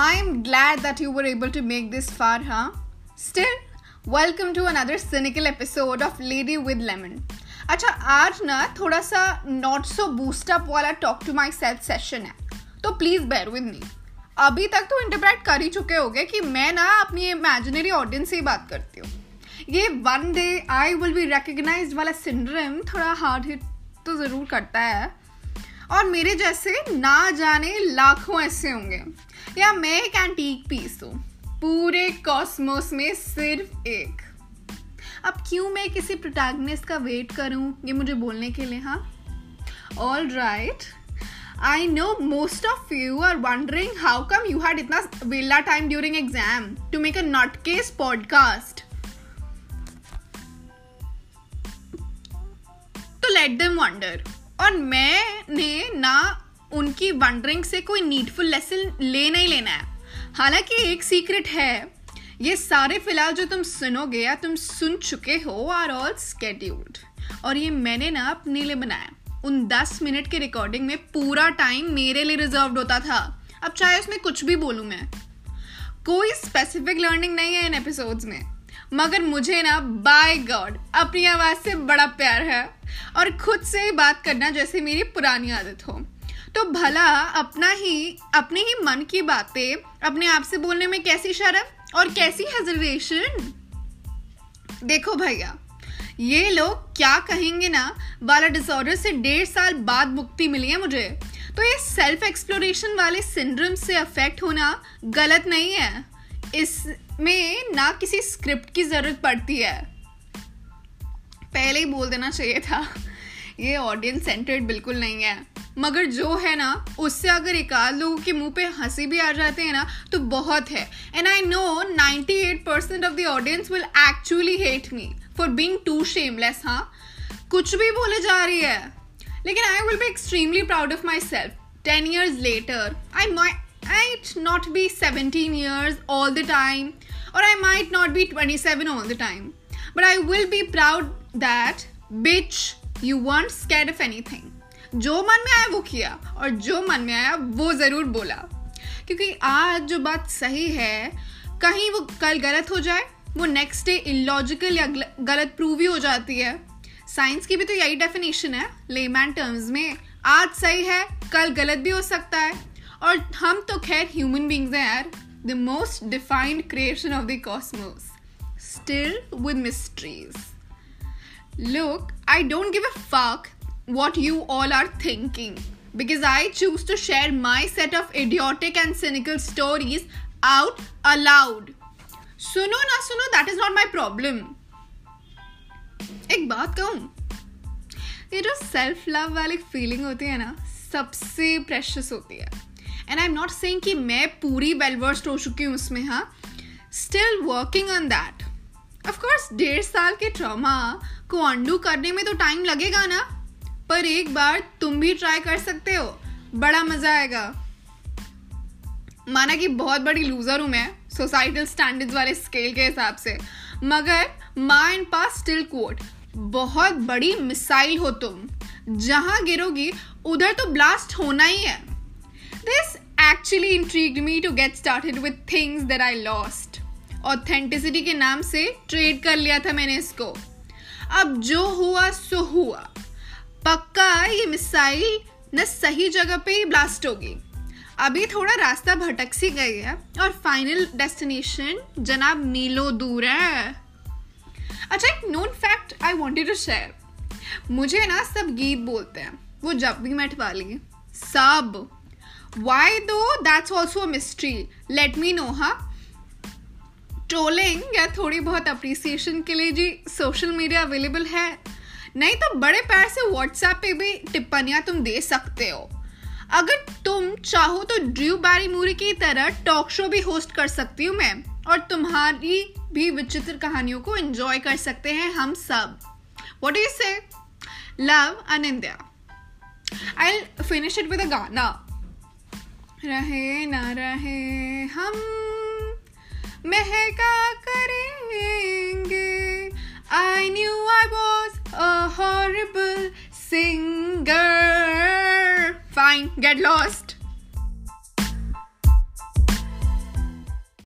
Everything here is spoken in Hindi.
I'm glad that you were able to make this far, huh? Still, welcome to another cynical episode of Lady with Lemon. अच्छा आज ना थोड़ा सा नॉट सो बूस्टअप वाला talk to myself session है तो प्लीज़ बेयर विद मी अभी तक तो इंटरप्रेट कर ही चुके होगे कि मैं ना अपनी इमेजिनरी ऑडियंस से ही बात करती हूँ ये one day I will be recognize वाला सिंड्रम थोड़ा हार्ड हिट तो ज़रूर करता है और मेरे जैसे ना जाने लाखों ऐसे होंगे। या मैं एक एंटीक पीस हूँ। पूरे कॉस्मोस में सिर्फ़ एक। अब क्यों मैं किसी प्रोटैगनिस्ट का वेट करूँ ये मुझे बोलने के लिए हाँ? All right I know most of you are wondering how come you had इतना वेला time during exam to make a nutcase podcast तो लेट देम वंडर और मैंने ना उनकी वंडरिंग से कोई नीडफुल लेसन ले नहीं लेना है। हालाँकि एक सीक्रेट है, ये सारे फ़िलहाल जो तुम सुनोगे या तुम सुन चुके हो आर ऑल स्केड्यूल्ड और ये मैंने ना अपने लिए बनाया उन दस मिनट के रिकॉर्डिंग में पूरा टाइम मेरे लिए रिज़र्व होता था। अब चाहे उसमें कुछ भी बोलूँ मैं। कोई स्पेसिफिक लर्निंग नहीं है इन एपिसोड्स में। मगर मुझे ना बाय गॉड अपनी आवाज़ से बड़ा प्यार है। और खुद से बात करना जैसे मेरी पुरानी आदत हो। तो भला अपना ही, अपने ही मन की बातें अपने आप से बोलने में कैसी शर्म और कैसी हेजिटेशन देखो भैया, ये लोग क्या कहेंगे ना वाला डिसऑर्डर से डेढ़ साल बाद मुक्ति मिली है मुझे। तो ये सेल्फ एक्सप्लोरेशन वाले सिंड्रोम से अफेक्ट होना गलत नहीं है। इसमें ना किसी स्क्रिप्ट की ज़रूरत पड़ती है। पहले ही बोल देना चाहिए था। ये ऑडियंस सेंटर्ड बिल्कुल नहीं है। मगर जो है ना, उससे अगर एक आध लोगों के मुँह पे हँसी भी आ जाते हैं ना तो बहुत है। And I know 98 percent of the audience will actually hate me for being too shameless हाँ। कुछ भी बोले जा रही है। लेकिन I will be extremely proud of myself ten years later I my I might not be 17 years all the time, or I might not be 27 all the time. But I will be proud that, bitch, you weren't scared anything जो मन में आया वो किया और जो मन में आया वो ज़रूर बोला। क्योंकि आज जो बात सही है कहीं वो कल गलत हो जाए वो नेक्स्ट डे इलॉजिकल या गलत प्रूव ही हो जाती है। साइंस की भी तो यही डेफिनेशन है लेमैन टर्म्स में। आज सही है कल गलत भी हो सकता है। और हम तो खैर ह्यूमन बींग्स हैं यार the most defined creation of the cosmos still with mysteries look I don't give a fuck what you all are thinking because I choose to share my set of idiotic and cynical stories out aloud. सुनो ना, सुनो that is not my problem एक बात कहूँ, ये जो सेल्फ लव वाली फीलिंग होती है ना, सबसे प्रेशियस होती है। And I am not saying कि मैं पूरी वेलवर्स्ड हो चुकी हूँ उसमें हाँ। Still working on that of course डेढ़ साल के ट्रॉमा को अंडू करने में तो टाइम लगेगा ना। पर एक बार तुम भी ट्राई कर सकते हो। बड़ा मज़ा आएगा। माना कि बहुत बड़ी लूजर हूँ मैं सोसाइटल स्टैंडर्ड्स वाले स्केल के हिसाब से। मगर माँ एंड पास स्टिल कोट बहुत बड़ी मिसाइल हो तुम। जहाँ गिरोगी, उधर तो ब्लास्ट होना ही है। This actually intrigued me to get started with things that I lost authenticity के नाम से ट्रेड कर लिया था मैंने इसको। अब जो हुआ, सो हुआ। पक्का ये मिसाइल न सही जगह पे ही ब्लास्ट होगी। अभी थोड़ा रास्ता भटक सी गई है और फाइनल डेस्टिनेशन जनाब मीलो दूर है। अच्छा एक known fact I wanted to share मुझे ना सब गीत बोलते हैं, वो जब भी मैं वाली सब। Why though that's also mystery let me know हा? ट्रोलिंग या थोड़ी बहुत अप्रिसिएशन के लिए जी सोशल मीडिया अवेलेबल है। नहीं तो बड़े पैर से व्हाट्सएप पे भी टिप्पणियाँ तुम दे सकते हो। अगर तुम चाहो तो ड्रू बैरी मूरी की तरह टॉक शो भी होस्ट कर सकती हूँ मैं, और तुम्हारी भी विचित्र कहानियों को एंजॉय कर सकते हैं हम सब। What you say love Anindya I finish it with a गाना। रहे ना रहे हम महका करेंगे I knew I was a horrible singer. Fine, get lost.